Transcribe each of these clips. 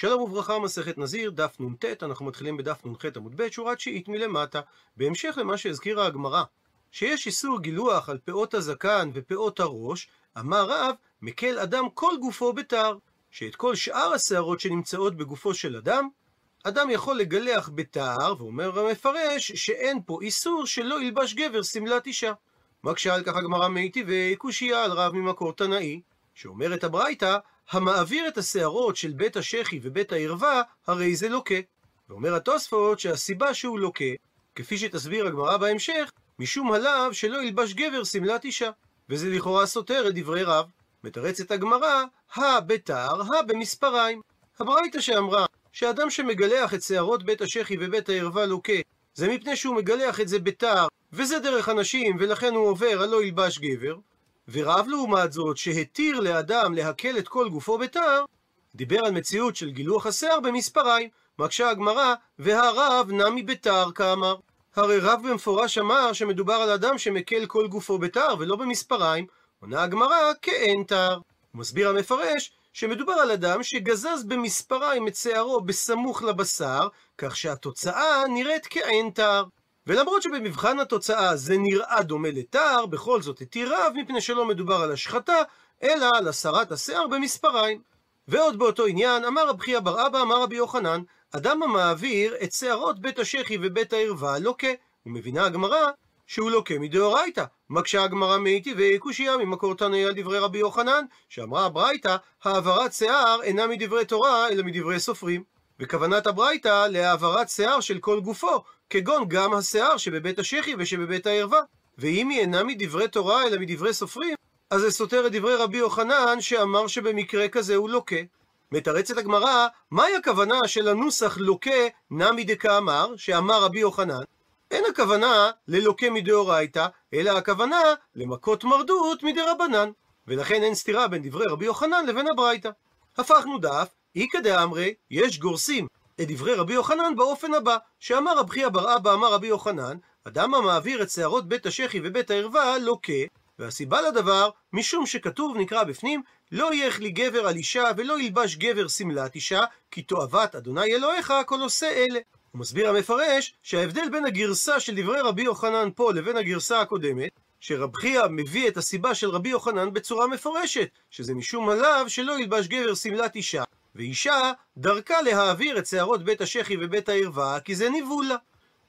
שלום וברכה, מסכת נזיר, דף נ"ט, אנחנו מתחילים בדף נ"ח עמוד ב', שורה תשיעית מלמטה. בהמשך למה שהזכירה הגמרא, שיש איסור גילוח על פאות הזקן ופאות הראש, אמר רב, מקל אדם כל גופו בתר, שאת כל שאר השערות שנמצאות בגופו של אדם, אדם יכול לגלח בתר, ואומר המפרש שאין פה איסור שלא ילבש גבר שמלת אישה. מקשה על כך הגמרא מיטיבי קושייה על רב ממקור תנאי, שאומרת הברייתא, המעביר את השערות של בית השחי ובית הערווה, הרי זה לוקה. ואומר התוספות שהסיבה שהוא לוקה, כפי שתסביר הגמרא בהמשך, משום הלאו שלא ילבש גבר שמלת אישה. וזה לכאורה סותר את דברי רב. מתרצת הגמרא, הא בתר, הא במספריים. הברייתא שאמרה שאדם שמגלח את שערות בית השחי ובית הערווה לוקה, זה מפני שהוא מגלח את זה בתר, וזה דרך הנשים, ולכן הוא עובר הלא ילבש גבר. ורב לעומת זאת, שהתיר לאדם להקל את כל גופו בתר, דיבר על מציאות של גילוח השיער במספריים. מקשה הגמרא, והרב נמי בתר כאמר. הרי רב במפורש אמר שמדובר על אדם שמקל כל גופו בתר ולא במספריים. עונה הגמרא כאין תר. הוא מסביר המפרש שמדובר על אדם שגזז במספריים את שערו בסמוך לבשר, כך שהתוצאה נראית כאין תר. ולמרות שבמבחן התוצאה זה נראה דומה לתער, בכל זאת התיר רב, מפני שלא מדובר על השחתה, אלא על הסרת השיער במספריים. ועוד באותו עניין, אמר רב חייא בר אבא, אמר רבי יוחנן, אדם המעביר את שערות בית השחי ובית הערווה לוקה. ומבינה הגמרא שהוא לוקה מדאורייתא. מקשה הגמרא מאיתי וקושייה ממקור תנאי על דברי רבי יוחנן, שאמרה הברייתא, העברת שיער אינה מדברי תורה, אלא מדברי סופרים. וכוונת הברייתא להעברת שיער של כל גופו, כגון גם השיער שבבית השחי ושבבית הערווה. ואם היא אינה מדברי תורה אלא מדברי סופרים, אז זה סותר את דברי רבי יוחנן שאמר שבמקרה כזה הוא לוקה. מתרצת הגמרא, מהי הכוונה של הנוסח לוקה נמי דקאמר, שאמר רבי יוחנן? אין הכוונה ללוקה מדאורייתא, אלא הכוונה למכות מרדות מדרבנן. ולכן אין סתירה בין דברי רבי יוחנן לבין הברייתא. הפכנו דף, איכא דאמרי, יש גורסים את דברי רבי יוחנן באופן הבא, שאמר רב חייא בר אבא אמר רבי יוחנן, אדם המעביר את שערות בית השחי ובית הערווה לוקה, והסיבה לדבר, משום שכתוב נקרא בפנים, לא יך לי גבר על אישה ולא ילבש גבר שמלת אישה, כי תועבת אדוני אלוהיך כל עושה אלה. הוא מסביר המפרש שההבדל בין הגרסה של דברי רבי יוחנן פה לבין הגרסה הקודמת, שרב חייא מביא את הסיבה של רבי יוחנן בצורה מפורשת, שזה משום עליו שלא ילבש גבר שמלת אישה, ואישה דרכה להעביר את שערות בית השחי ובית הערווה, כי זה ניבולה.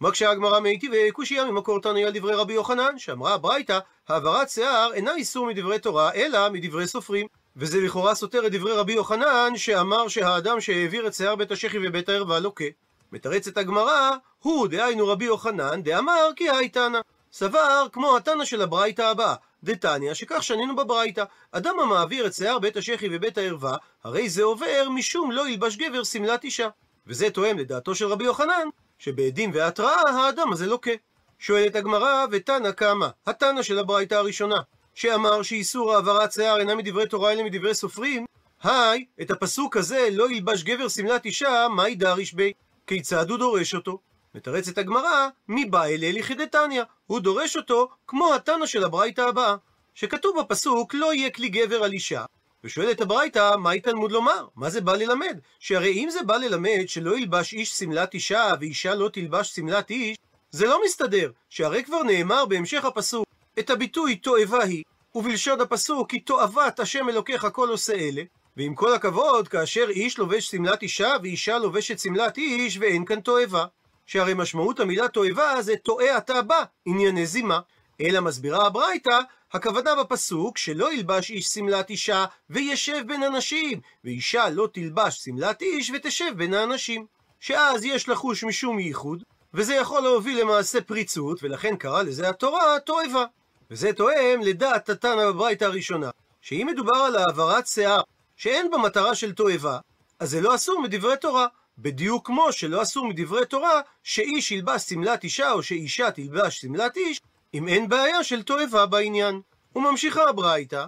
מקשה הגמרא מאיתי וקושייה ממקור תנאי על דברי רבי יוחנן, שאמרה הברייתא, העברת שיער אינה איסור מדברי תורה, אלא מדברי סופרים. וזה לכאורה סותר את דברי רבי יוחנן, שאמר שהאדם שהעביר את שיער בית השחי ובית הערווה לוקה. מתרצת הגמרא, הוא, דהיינו רבי יוחנן, דאמר כי היי תנא. סבר כמו התנא של הברייתא הבאה, דתניא, שכך שנינו בברייתא. אדם המעביר את שיער בית השחי ובית הערווה, הרי זה עובר משום לא ילבש גבר שמלת אישה. וזה תואם לדעתו של רבי יוחנן, שבעדים והתראה האדם הזה לוקה. שואלת הגמרא, ותנא קמא, התנא של הברייתא הראשונה, שאמר שאיסור העברת שיער אינה מדברי תורה אלא מדברי סופרים, היי, את הפסוק הזה, לא ילבש גבר שמלת אישה, מהי דריש בי? כיצד הוא דורש אותו? מתרצת הגמרא, מי בא אלה לכדתניא? הוא דורש אותו כמו התנא של הברייתא הבאה, שכתוב בפסוק לא יהיה כלי גבר על אישה. ושואלת הברייתא, מהי תלמוד לומר? מה זה בא ללמד? שהרי אם זה בא ללמד שלא ילבש איש שמלת אישה ואישה לא תלבש שמלת איש, זה לא מסתדר, שהרי כבר נאמר בהמשך הפסוק את הביטוי תועבה היא, ובלשון הפסוק כי תועבת השם אלוקיך כל עושה אלה, ועם כל הכבוד, כאשר איש לובש שמלת אישה ואישה לובשת שמלת איש ואין כאן תועבה. שהרי משמעות המילה תועבה זה טועה אתה בא, ענייני זימה. אלא מסבירה הברייתא, הכוונה בפסוק שלא ילבש איש שמלת אישה וישב בין אנשים, ואישה לא תלבש שמלת איש ותשב בין האנשים. שאז יש לחוש משום ייחוד, וזה יכול להוביל למעשה פריצות, ולכן קרא לזה התורה תועבה. וזה תואם לדעת התנא בברייתא הראשונה, שאם מדובר על העברת שיער שאין בה מטרה של תועבה, אז זה לא אסור מדברי תורה. בדיוק כמו שלא אסור מדברי תורה שאיש ילבש שמלת אישה או שאישה תלבש שמלת איש, אם אין בעיה של תועבה בעניין. וממשיכה הברייתא,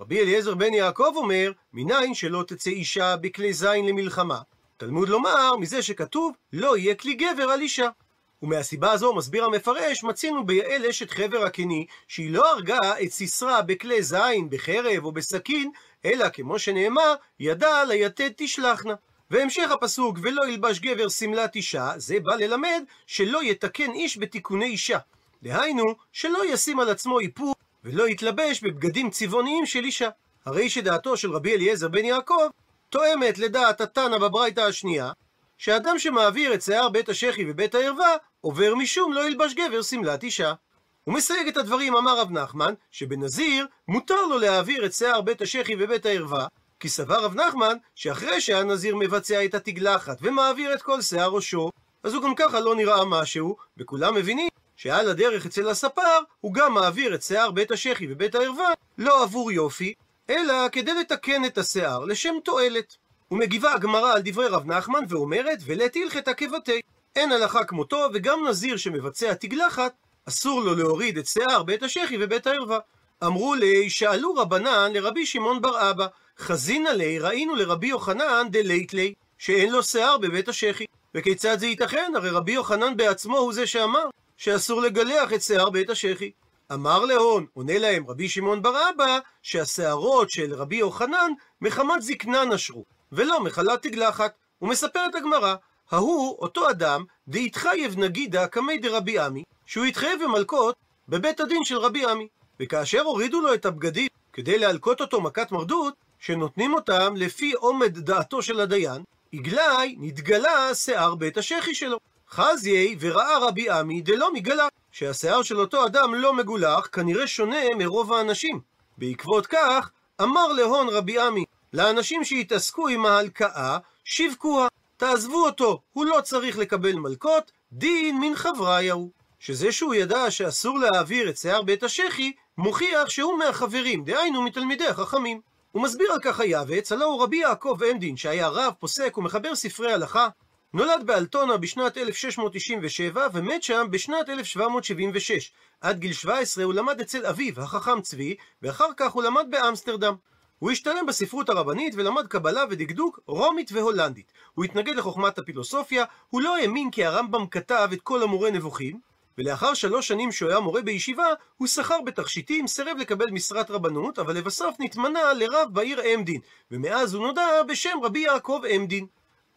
רבי אליעזר בן יעקב אומר, מניין שלא תצא אישה בכלי זין למלחמה. תלמוד לומר, מזה שכתוב, לא יהיה כלי גבר על אישה. ומהסיבה הזו, מסביר המפרש, מצינו ביעל אשת חבר הקני, שהיא לא הרגה את סיסרא בכלי זין, בחרב או בסכין, אלא כמו שנאמר, ידע ליתד תשלחנה. והמשך הפסוק, ולא ילבש גבר שמלת אישה, זה בא ללמד שלא יתקן איש בתיקוני אישה. דהיינו, שלא ישים על עצמו איפור ולא יתלבש בבגדים צבעוניים של אישה. הרי שדעתו של רבי אליעזר בן יעקב תואמת לדעת התנא בברייתא השנייה, שאדם שמעביר את שיער בית השחי ובית הערווה, עובר משום לא ילבש גבר שמלת אישה. הוא מסייג את הדברים, אמר רב נחמן, שבנזיר מותר לו להעביר את שיער בית השחי ובית הערווה, כי סבר רב נחמן שאחרי שהנזיר מבצע את התגלחת ומעביר את כל שיער ראשו, אז הוא גם ככה לא נראה משהו, וכולם מבינים שעל הדרך אצל הספר הוא גם מעביר את שיער בית השחי ובית הערווה לא עבור יופי, אלא כדי לתקן את השיער לשם תועלת. ומגיבה הגמרא על דברי רב נחמן ואומרת, ולית הלכתה כבתי. אין הלכה כמותו, וגם נזיר שמבצע תגלחת, אסור לו להוריד את שיער בית השחי ובית הערווה. אמרו לי, שאלו רבנן לרבי שמעון בר אבא, חזינא לי, ראינו לרבי יוחנן דלית לי, שאין לו שיער בבית השחי. וכיצד זה ייתכן? הרי רבי יוחנן בעצמו הוא זה שאמר שאסור לגלח את שיער בית השחי. אמר להון, עונה להם רבי שמעון בר אבא, שהשערות של רבי יוחנן מחמת זקנה נשרו, ולא מחלת תגלחת. ומספרת הגמרא, ההוא, אותו אדם, דהתחייב נגידה קמי דרבי עמי, שהוא התחייב במלקות בבית הדין של רבי עמי. וכאשר הורידו לו את הבגדים כדי להלקות אותו מכת מרדות, שנותנים אותם לפי עומד דעתו של הדיין, עגלי נתגלה שיער בית השחי שלו. חזיי וראה רבי עמי דלא מגלה, שהשיער של אותו אדם לא מגולח, כנראה שונה מרוב האנשים. בעקבות כך, אמר להון רבי עמי, לאנשים שהתעסקו עם ההלקאה, שיווקוה, תעזבו אותו, הוא לא צריך לקבל מלקות, דין מן חבריה הוא. שזה שהוא ידע שאסור להעביר את שיער בית השחי, מוכיח שהוא מהחברים, דהיינו מתלמידי החכמים. הוא מסביר על כך היעבץ, הלא הוא רבי יעקב עמדין, שהיה רב, פוסק ומחבר ספרי הלכה, נולד באלטונה בשנת 1697 ומת שם בשנת 1776. עד גיל 17 הוא למד אצל אביו, החכם צבי, ואחר כך הוא למד באמסטרדם. הוא השתלם בספרות הרבנית ולמד קבלה ודקדוק רומית והולנדית. הוא התנגד לחוכמת הפילוסופיה, הוא לא האמין כי הרמב"ם כתב את כל המורה נבוכים, ולאחר שלוש שנים שהוא היה מורה בישיבה, הוא שכר בתכשיטים, סירב לקבל משרת רבנות, אבל לבסוף נתמנה לרב בעיר עמדין, ומאז הוא נודע בשם רבי יעקב עמדין.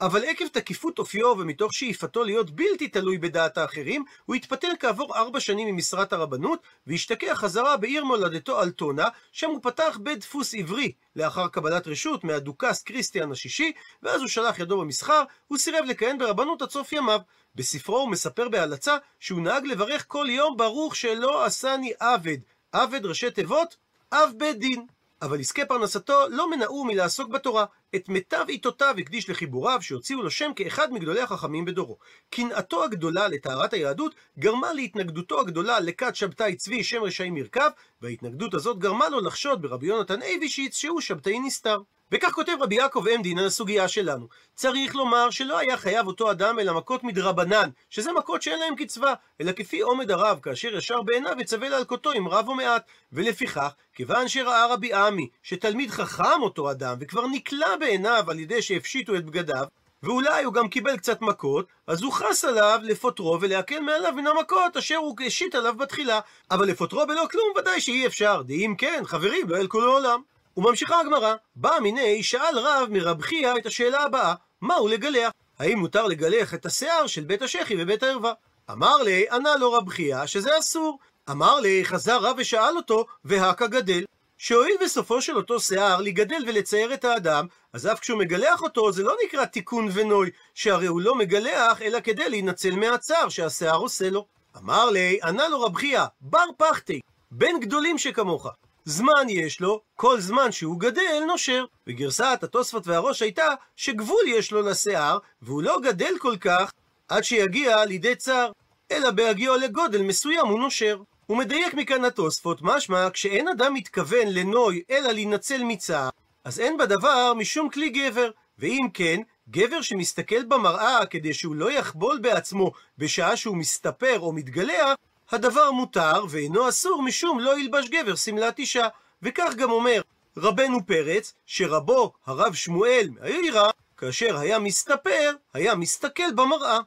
אבל עקב תקיפות אופיו ומתוך שאיפתו להיות בלתי תלוי בדעת האחרים, הוא התפטר כעבור ארבע שנים ממשרת הרבנות, והשתקע חזרה בעיר מולדתו אלטונה, שם הוא פתח בית דפוס עברי, לאחר קבלת רשות מהדוכס כריסטיאן השישי, ואז הוא שלח ידו במסחר, הוא סירב לכהן ברבנות עד סוף ימיו. בספרו הוא מספר בהלצה שהוא נהג לברך כל יום ברוך שלא עשני עבד. עבד ראשי תיבות, אב בית דין. אבל עסקי פרנסתו לא מנעו מלעסוק בתורה. את מיטב עיתותיו הקדיש לחיבוריו שהוציאו לו שם כאחד מגדולי החכמים בדורו. קנאתו הגדולה לטהרת היהדות גרמה להתנגדותו הגדולה לכת שבתאי צבי שם רשעים מרכב, וההתנגדות הזאת גרמה לו לחשוד ברבי יונתן אייבישיץ שהוא שבתאי נסתר. וכך כותב רבי יעקב עמדין על הסוגיה שלנו. צריך לומר שלא היה חייב אותו אדם אלא מכות מדרבנן, שזה מכות שאין להם קצבה, אלא כפי עומד הרב, כאשר ישר בעיניו יצווה להלקותו עם רב או מעט. ולפיכך, כיוון שראה רבי עמי, שתלמיד חכם אותו אדם, וכבר נקלע בעיניו על ידי שהפשיטו את בגדיו, ואולי הוא גם קיבל קצת מכות, אז הוא חס עליו לפוטרו ולהקל מעליו מן המכות אשר הוא השית עליו בתחילה. אבל לפוטרו בלא כלום ודאי שאי אפשר, דאם כן, חברים, לא ילקו לעולם. וממשיכה הגמרא, בא מיני שאל רב מרב חייא את השאלה הבאה, מהו לגלח? האם מותר לגלח את השיער של בית השחי ובית הערווה? אמר לי, ענה לו רב חייא שזה אסור. אמר לי, חזר רב ושאל אותו, והכה גדל. שהואיל בסופו של אותו שיער לגדל ולצייר את האדם, אז אף כשהוא מגלח אותו זה לא נקרא תיקון ונוי, שהרי הוא לא מגלח אלא כדי להינצל מהצער שהשיער עושה לו. אמר לי, ענה לו רב חייא, בר פחתי, בן גדולים שכמוך. זמן יש לו, כל זמן שהוא גדל נושר. וגרסת התוספות והראש הייתה שגבול יש לו לשיער, והוא לא גדל כל כך עד שיגיע לידי צר, אלא בהגיעו לגודל מסוים הוא נושר. הוא מדייק מכאן התוספות, משמע כשאין אדם מתכוון לנוי אלא להינצל מצער, אז אין בדבר משום כלי גבר, ואם כן, גבר שמסתכל במראה כדי שהוא לא יחבול בעצמו בשעה שהוא מסתפר או מתגלח, הדבר מותר ואינו אסור משום לא ילבש גבר שמלת אישה. וכך גם אומר רבנו פרץ, שרבו הרב שמואל מהעירה, כאשר היה מסתפר, היה מסתכל במראה.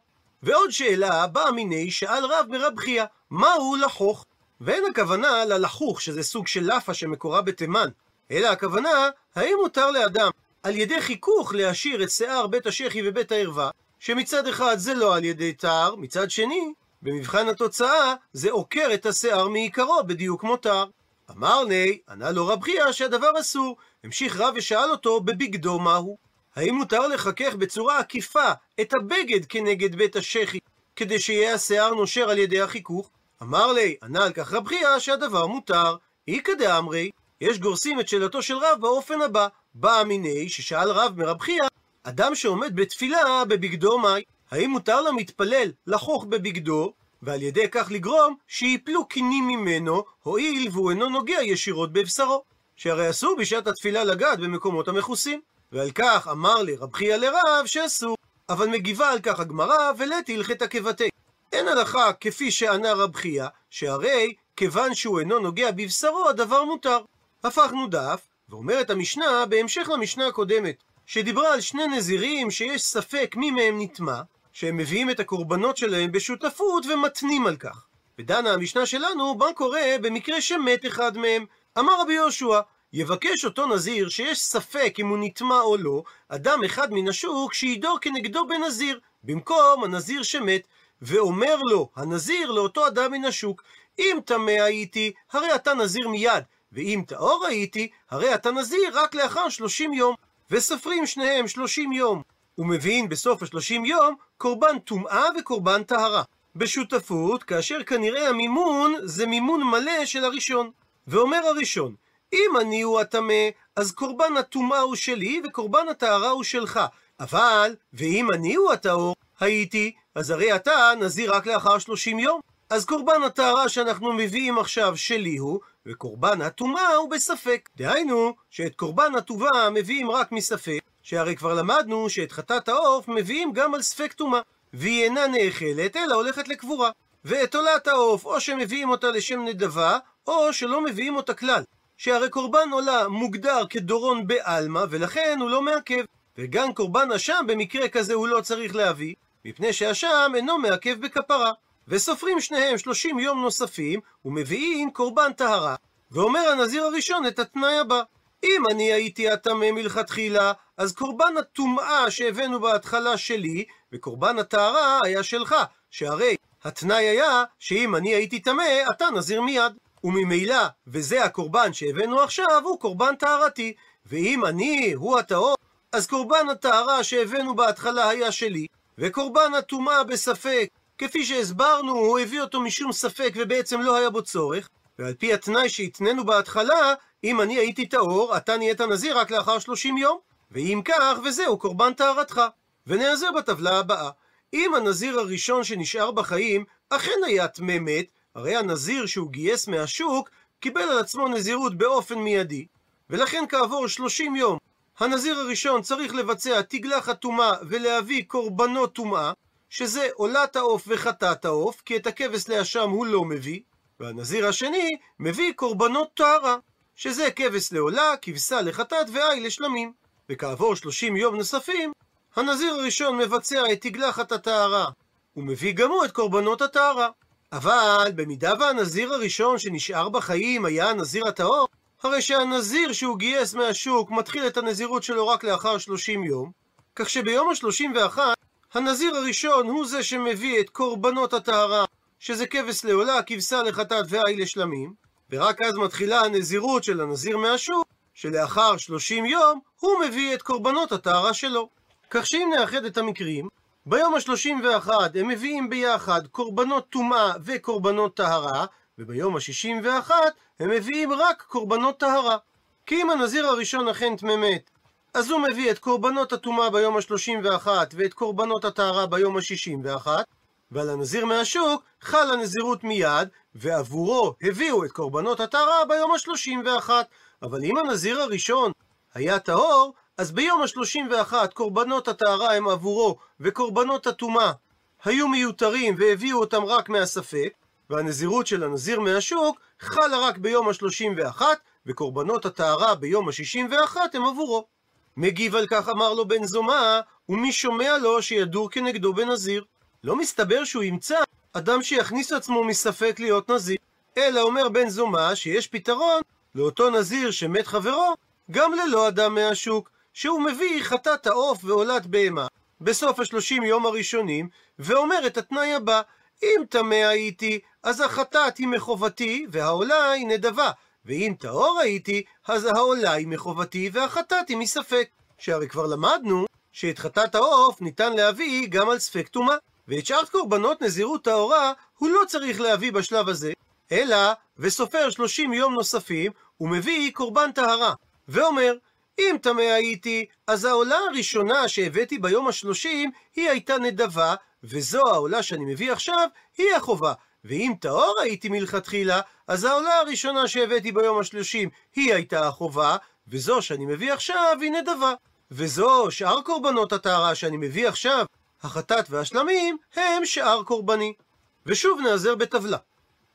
ועוד שאלה באה מיני שאל רב מרב חייא, מהו לחוך? ואין הכוונה ללחוך, שזה סוג של לאפה שמקורה בתימן, אלא הכוונה, האם מותר לאדם, על ידי חיכוך להשאיר את שיער בית השחי ובית הערווה, שמצד אחד זה לא על ידי תער, מצד שני, במבחן התוצאה זה עוקר את השיער מעיקרו בדיוק כמו תער. אמר לי, ענה לו רב חייא שהדבר אסור. המשיך רב ושאל אותו בבגדו מהו. האם מותר לחכך בצורה עקיפה את הבגד כנגד בית השחי, כדי שיהיה השיער נושר על ידי החיכוך? אמר לי, ענה על כך רב חייא שהדבר מותר. איכא דאמרי, יש גורסים את שאלתו של רב באופן הבא, בא מיני ששאל רב מרב חייא, אדם שעומד בתפילה בבגדו מאי, האם מותר למתפלל לחוך בבגדו, ועל ידי כך לגרום שיפלו קינים ממנו, הואיל והוא אינו נוגע ישירות בבשרו. שהרי אסור בשעת התפילה לגעת במקומות המכוסים. ועל כך אמר לי רב חייא לרב שאסור. אבל מגיבה על כך הגמרא ולתי הלכתא כבתי. אין הלכה כפי שענה רב חייא, שהרי כיוון שהוא אינו נוגע בבשרו, הדבר מותר. הפכנו דף, ואומרת המשנה בהמשך למשנה הקודמת, שדיברה על שני נזירים שיש ספק מי מהם נטמע, שהם מביאים את הקורבנות שלהם בשותפות ומתנים על כך. ודנה המשנה שלנו מה קורה במקרה שמת אחד מהם. אמר רבי יהושע, יבקש אותו נזיר שיש ספק אם הוא נטמע או לא, אדם אחד מן השוק שידור כנגדו בנזיר, במקום הנזיר שמת, ואומר לו, הנזיר לאותו אדם מן השוק, אם טמא הייתי, הרי אתה נזיר מיד, ואם טהור הייתי, הרי אתה נזיר רק לאחר שלושים יום. וסופרים שניהם שלושים יום. ומביאים בסוף השלושים יום קורבן טומאה וקורבן טהרה. בשותפות, כאשר כנראה המימון זה מימון מלא של הראשון. ואומר הראשון, אם אני הוא הטמא, אז קורבן הטומאה הוא שלי וקורבן הטהרה הוא שלך. אבל, ואם אני הוא הטהור, הייתי, אז הרי אתה נזיר רק לאחר שלושים יום. אז קורבן הטהרה שאנחנו מביאים עכשיו שלי הוא, וקורבן הטומאה הוא בספק. דהיינו, שאת קורבן הטובה מביאים רק מספק, שהרי כבר למדנו שאת חטאת העוף מביאים גם על ספק טומאה, והיא אינה נאכלת, אלא הולכת לקבורה. ואת עולת העוף, או שמביאים אותה לשם נדבה, או שלא מביאים אותה כלל. שהרי קורבן עולה מוגדר כדורון בעלמא, ולכן הוא לא מעכב. וגם קורבן אשם במקרה כזה הוא לא צריך להביא, מפני שאשם אינו מעכב בכפרה. וסופרים שניהם שלושים יום נוספים, ומביאים קורבן טהרה. ואומר הנזיר הראשון את התנאי הבא: אם אני הייתי הטמא מלכתחילה, אז קורבן הטומאה שהבאנו בהתחלה שלי, וקורבן הטהרה היה שלך, שהרי התנאי היה שאם אני הייתי טמא, אתה נזיר מיד. וממילא, וזה הקורבן שהבאנו עכשיו, הוא קורבן טהרתי. ואם אני הוא הטהור, אז קורבן הטהרה שהבאנו בהתחלה היה שלי, וקורבן הטומאה בספק, כפי שהסברנו, הוא הביא אותו משום ספק ובעצם לא היה בו צורך, ועל פי התנאי שהתנינו בהתחלה, אם אני הייתי טהור, אתה נהיית נזיר רק לאחר 30 יום. ואם כך, וזהו קורבן טהרתך. ונעזר בטבלה הבאה. אם הנזיר הראשון שנשאר בחיים אכן היה טמא מת, הרי הנזיר שהוא גייס מהשוק קיבל על עצמו נזירות באופן מיידי, ולכן כעבור 30 יום הנזיר הראשון צריך לבצע תגלחת טומאה ולהביא קורבנות טומאה, שזה עולת העוף וחטאת העוף, כי את הכבש לאשם הוא לא מביא, והנזיר השני מביא קורבנות טהרה, שזה כבש לעולה, כבשה לחטאת ועי לשלמים. וכעבור 30 יום נוספים, הנזיר הראשון מבצע את תגלחת הטהרה, ומביא גם הוא את קורבנות הטהרה. אבל במידה והנזיר הראשון שנשאר בחיים היה הנזיר הטהור, הרי שהנזיר שהוא גייס מהשוק מתחיל את הנזירות שלו רק לאחר 30 יום, כך שביום ה-31 הנזיר הראשון הוא זה שמביא את קורבנות הטהרה, שזה כבש לעולה, כבשה לחטאת ועי לשלמים, ורק אז מתחילה הנזירות של הנזיר מהשוק, שלאחר 30 יום הוא מביא את קורבנות הטהרה שלו. כך שאם נאחד את המקרים, ביום ה-31 הם מביאים ביחד קורבנות טומאה וקורבנות טהרה, וביום ה-61 הם מביאים רק קורבנות טהרה. כי אם הנזיר הראשון אכן טמא-מת, אז הוא מביא את קורבנות הטומאה ביום ה-31 ואת קורבנות הטהרה ביום ה-61, ועל הנזיר מהשוק חל הנזירות מיד, ועבורו הביאו את קורבנות הטהרה ביום ה-31. אבל אם הנזיר הראשון היה טהור, אז ביום ה-31 קורבנות הטהרה הם עבורו, וקורבנות הטומאה היו מיותרים והביאו אותם רק מהספק, והנזירות של הנזיר מהשוק חלה רק ביום ה-31, וקורבנות הטהרה ביום ה-61 הם עבורו. מגיב על כך אמר לו בן זומא, ומי שומע לו שידור כנגדו בנזיר. לא מסתבר שהוא ימצא אדם שיכניס עצמו מספק להיות נזיר, אלא אומר בן זומא שיש פתרון לאותו נזיר שמת חברו, גם ללא אדם מהשוק, שהוא מביא חטאת העוף ועולת בהמה. בסוף השלושים יום הראשונים, ואומר את התנאי הבא, אם טמא הייתי, אז החטאת היא מחובתי, והעולה היא נדבה, ואם טהור הייתי, אז העולה היא מחובתי, והחטאת היא מספק. שהרי כבר למדנו שאת חטאת העוף ניתן להביא גם על ספק טומאה, ואת שאר קורבנות נזירות טהורה הוא לא צריך להביא בשלב הזה, אלא וסופר שלושים יום נוספים, ומביא קורבן טהרה, ואומר, אם טמא הייתי, אז העולה הראשונה שהבאתי ביום השלושים, היא הייתה נדבה, וזו העולה שאני מביא עכשיו, היא החובה. ואם טהור הייתי מלכתחילה, אז העולה הראשונה שהבאתי ביום השלושים, היא הייתה החובה, וזו שאני מביא עכשיו, היא נדבה. וזו, שאר קורבנות הטהרה שאני מביא עכשיו, החטאת והשלמים, הם שאר קורבני. ושוב נעזר בטבלה.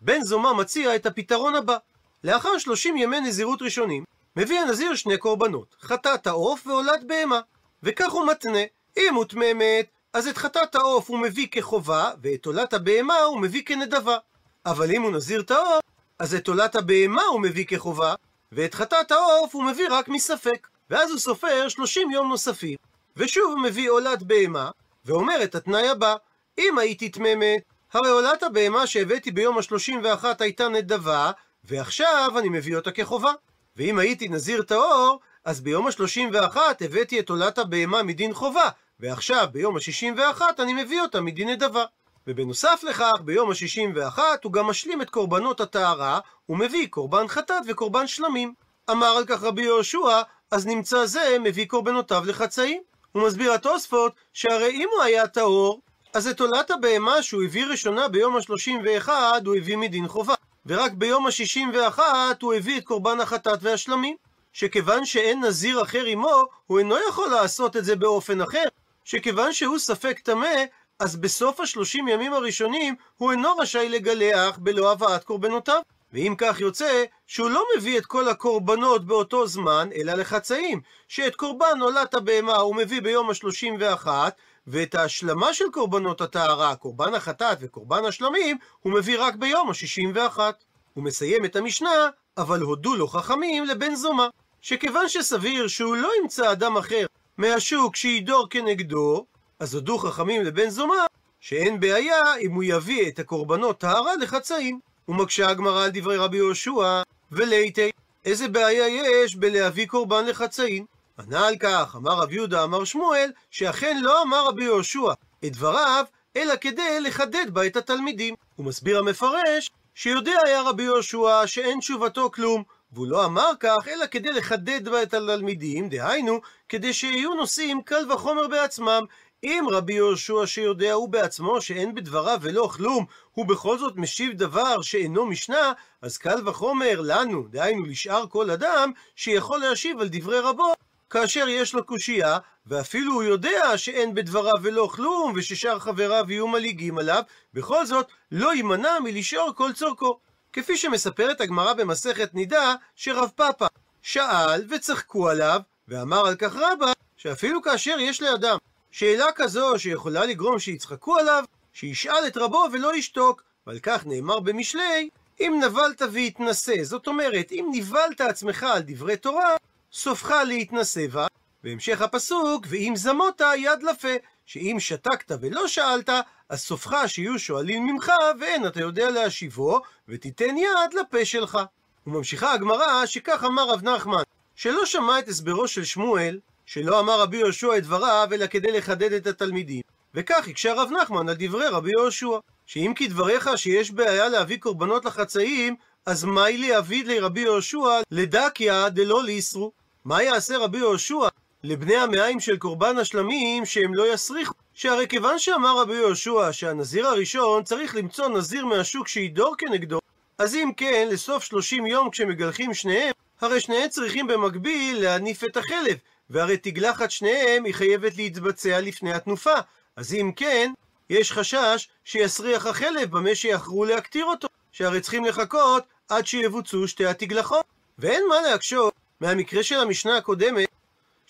בן זומא מציע את הפתרון הבא. לאחר שלושים ימי נזירות ראשונים, מביא הנזיר שני קורבנות, חטאת העוף ועולת בהמה. וכך הוא מתנה, אם הוטמא מת, אז את חטאת העוף הוא מביא כחובה, ואת עולת הבהמה הוא מביא כנדבה. אבל אם הוא נזיר טהור, אז את עולת הבהמה הוא מביא כחובה, ואת חטאת העוף הוא מביא רק מספק. ואז הוא סופר 30 יום נוספים, ושוב הוא מביא עולת בהמה, ואומר את התנאי הבא, אם הייתי טמא מת, הרי עולת הבהמה שהבאתי ביום ה-31 הייתה נדבה, ועכשיו אני מביא אותה כחובה. ואם הייתי נזיר טהור, אז ביום ה-31 הבאתי את עולת הבהמה מדין חובה, ועכשיו ביום ה-61 אני מביא אותה מדין נדבה. ובנוסף לכך, ביום ה-61 הוא גם משלים את קורבנות הטהרה, ומביא קורבן חטאת וקורבן שלמים. אמר על כך רבי יהושע, אז נמצא זה מביא קורבנותיו לחצאים. הוא מסביר התוספות, שהרי אם הוא היה טהור, אז את עולת הבהמה שהוא הביא ראשונה ביום ה-31 הוא הביא מדין חובה. ורק ביום ה-61 הוא הביא את קורבן החטאת והשלמים. שכיוון שאין נזיר אחר עמו, הוא אינו יכול לעשות את זה באופן אחר. שכיוון שהוא ספק טמא, אז בסוף השלושים ימים הראשונים הוא אינו רשאי לגלח בלא הבאת קורבנותיו. ואם כך יוצא שהוא לא מביא את כל הקורבנות באותו זמן, אלא לחצאים, שאת קורבן עולת הבהמה הוא מביא ביום השלושים ואחת, ואת ההשלמה של קורבנות הטהרה, קורבן החטאת וקורבן השלמים, הוא מביא רק ביום השישים ואחת. הוא מסיים את המשנה, אבל הודו לו חכמים לבן זומא, שכיוון שסביר שהוא לא ימצא אדם אחר מהשוק שידור כנגדו, אז הודו חכמים לבן זומא, שאין בעיה אם הוא יביא את הקורבנות טהרה לחצאים. ומקשה הגמרא על דברי רבי יהושע, וליתי, איזה בעיה יש בלהביא קורבן לחצאים? ענה על כך, אמר רב יהודה, אמר שמואל, שאכן לא אמר רבי יהושע את דבריו, אלא כדי לחדד בה את התלמידים. הוא מסביר המפרש, שיודע היה רבי יהושע שאין תשובתו כלום, והוא לא אמר כך, אלא כדי לחדד בה את התלמידים, דהיינו, כדי שיהיו נושאים קל וחומר בעצמם. אם רבי יהושע שיודע הוא בעצמו שאין בדבריו ולא כלום, הוא בכל זאת משיב דבר שאינו משנה, אז קל וחומר לנו, דהיינו לשאר כל אדם, שיכול להשיב על דברי רבו, כאשר יש לו קושייה, ואפילו הוא יודע שאין בדבריו ולא כלום, וששאר חבריו יהיו מלעיגים עליו, בכל זאת לא יימנע מלשאור כל צורכו. כפי שמספרת הגמרא במסכת נידה, שרב פאפא שאל וצחקו עליו, ואמר על כך רבא, שאפילו כאשר יש לאדם שאלה כזו שיכולה לגרום שיצחקו עליו, שישאל את רבו ולא ישתוק. ועל כך נאמר במשלי, אם נבלת והתנשא, זאת אומרת, אם נבלת עצמך על דברי תורה, סופך להתנשא בה. בהמשך הפסוק, ואם זמות יד לפה, שאם שתקת ולא שאלת, אז סופך שיהיו שואלים ממך, ואין אתה יודע להשיבו, ותיתן יד לפה שלך. וממשיכה הגמרא שכך אמר רב נחמן, שלא שמע את הסברו של שמואל, שלא אמר רבי יהושע את דבריו, אלא כדי לחדד את התלמידים. וכך הקשה רב נחמן על דברי רבי יהושע, שאם כדבריך שיש בעיה להביא קורבנות לחצאים, אז מהי להביא לרבי יהושע לדקיה דלא ליסרו? מה יעשה רבי יהושע לבני המעיים של קורבן השלמים שהם לא יסריחו? שהרי כיוון שאמר רבי יהושע שהנזיר הראשון צריך למצוא נזיר מהשוק שידור כנגדו, אז אם כן, לסוף שלושים יום כשמגלחים שניהם, הרי שניהם צריכים במקביל להניף את החלב, והרי תגלחת שניהם היא חייבת להתבצע לפני התנופה. אז אם כן, יש חשש שיסריח החלב במה שיאחרו להקטיר אותו, שהרי צריכים לחכות עד שיבוצעו שתי התגלחות. ואין מה להקשות מהמקרה של המשנה הקודמת,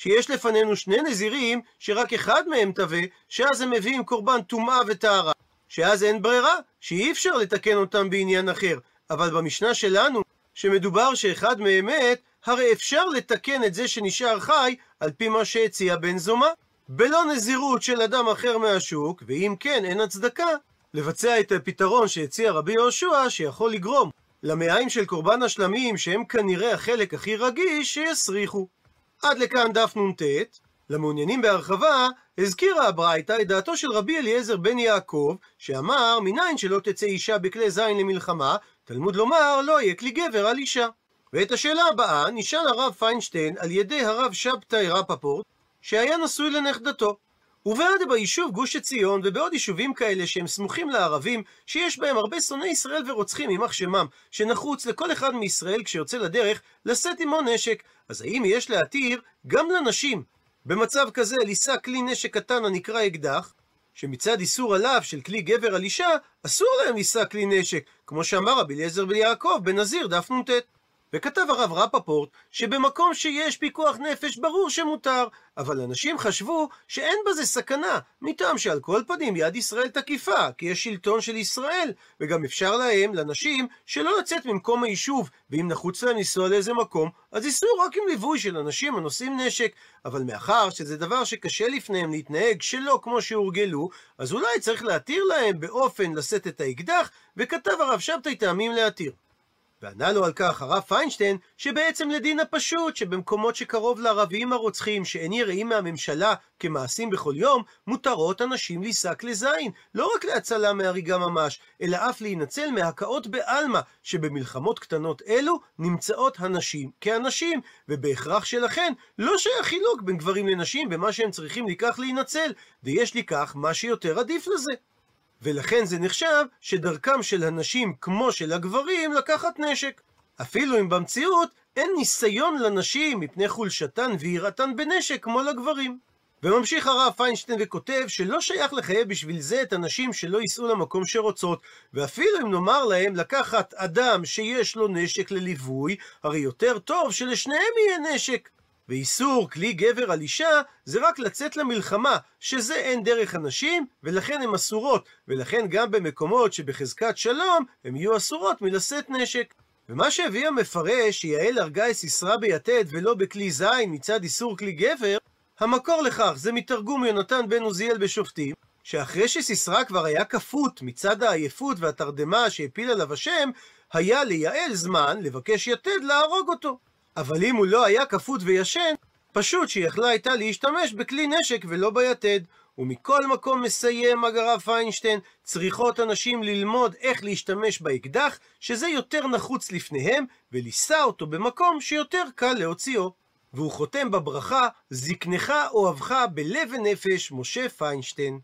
שיש לפנינו שני נזירים שרק אחד מהם טווה, שאז הם מביאים קורבן טומאה וטהרה. שאז אין ברירה, שאי אפשר לתקן אותם בעניין אחר. אבל במשנה שלנו, שמדובר שאחד מהם מת, הרי אפשר לתקן את זה שנשאר חי על פי מה שהציע בן זומא, בלא נזירות של אדם אחר מהשוק, ואם כן, אין הצדקה לבצע את הפתרון שהציע רבי יהושע, שיכול לגרום למעיים של קורבן השלמים, שהם כנראה החלק הכי רגיש, שיסריחו. עד לכאן דף נ"ט. למעוניינים בהרחבה, הזכירה הברייתא את דעתו של רבי אליעזר בן יעקב, שאמר, מניין שלא תצא אישה בכלי זין למלחמה, תלמוד לומר, לא יהיה כלי גבר על אישה. ואת השאלה הבאה נשאל הרב פיינשטיין על ידי הרב שבתאי רפפורט, שהיה נשוי לנכדתו. ובעד ביישוב גוש עציון ובעוד יישובים כאלה שהם סמוכים לערבים, שיש בהם הרבה שונאי ישראל ורוצחים, יימח שמם, שנחוץ לכל אחד מישראל כשיוצא לדרך לשאת עמו נשק. אז האם יש להתיר גם לנשים במצב כזה לישא כלי נשק קטן הנקרא אקדח, שמצד איסור עליו של כלי גבר על אישה, אסור להם לישא כלי נשק, כמו שאמר רבי אליעזר בן יעקב בנזיר דף נ"ט. וכתב הרב רפפורט שבמקום שיש פיקוח נפש ברור שמותר, אבל אנשים חשבו שאין בזה סכנה, מטעם שעל כל פנים יד ישראל תקיפה, כי יש שלטון של ישראל, וגם אפשר להם, לנשים, שלא לצאת ממקום היישוב, ואם נחוץ להם לנסוע לאיזה מקום, אז ייסעו רק עם ליווי של אנשים הנושאים נשק, אבל מאחר שזה דבר שקשה לפניהם להתנהג שלא כמו שהורגלו, אז אולי צריך להתיר להם באופן לשאת את האקדח, וכתב הרב שבתאי טעמים להתיר. וענה לו על כך הרב פיינשטיין, שבעצם לדין הפשוט, שבמקומות שקרוב לערבים הרוצחים, שאין יראים מהממשלה כמעשים בכל יום, מותרות הנשים לשק לזין, לא רק להצלה מהריגה ממש, אלא אף להינצל מהקאות בעלמא, שבמלחמות קטנות אלו נמצאות הנשים כאנשים, ובהכרח שלכן לא שייך חילוק בין גברים לנשים במה שהם צריכים לכך להינצל, ויש לכך מה שיותר עדיף לזה. ולכן זה נחשב שדרכם של הנשים כמו של הגברים לקחת נשק. אפילו אם במציאות אין ניסיון לנשים מפני חולשתן ויראתן בנשק כמו לגברים. וממשיך הרב פיינשטיין וכותב שלא שייך לחייב בשביל זה את הנשים שלא ייסעו למקום שרוצות, ואפילו אם נאמר להם לקחת אדם שיש לו נשק לליווי, הרי יותר טוב שלשניהם יהיה נשק. ואיסור כלי גבר על אישה זה רק לצאת למלחמה, שזה אין דרך הנשים, ולכן הן אסורות, ולכן גם במקומות שבחזקת שלום, הן יהיו אסורות מלשאת נשק. ומה שהביא המפרש שיעל הרגה את סיסרא ביתד ולא בכלי זין מצד איסור כלי גבר, המקור לכך זה מתרגום יונתן בן עוזיאל בשופטים, שאחרי שסיסרא כבר היה כפות מצד העייפות והתרדמה שהפיל עליו השם, היה ליעל זמן לבקש יתד להרוג אותו. אבל אם הוא לא היה כפות וישן, פשוט שיכלה הייתה להשתמש בכלי נשק ולא ביתד. ומכל מקום מסיים הגרב פיינשטיין, צריכות הנשים ללמוד איך להשתמש באקדח, שזה יותר נחוץ לפניהם, ולישא אותו במקום שיותר קל להוציאו. והוא חותם בברכה, זקנך אוהבך בלב ונפש, משה פיינשטיין.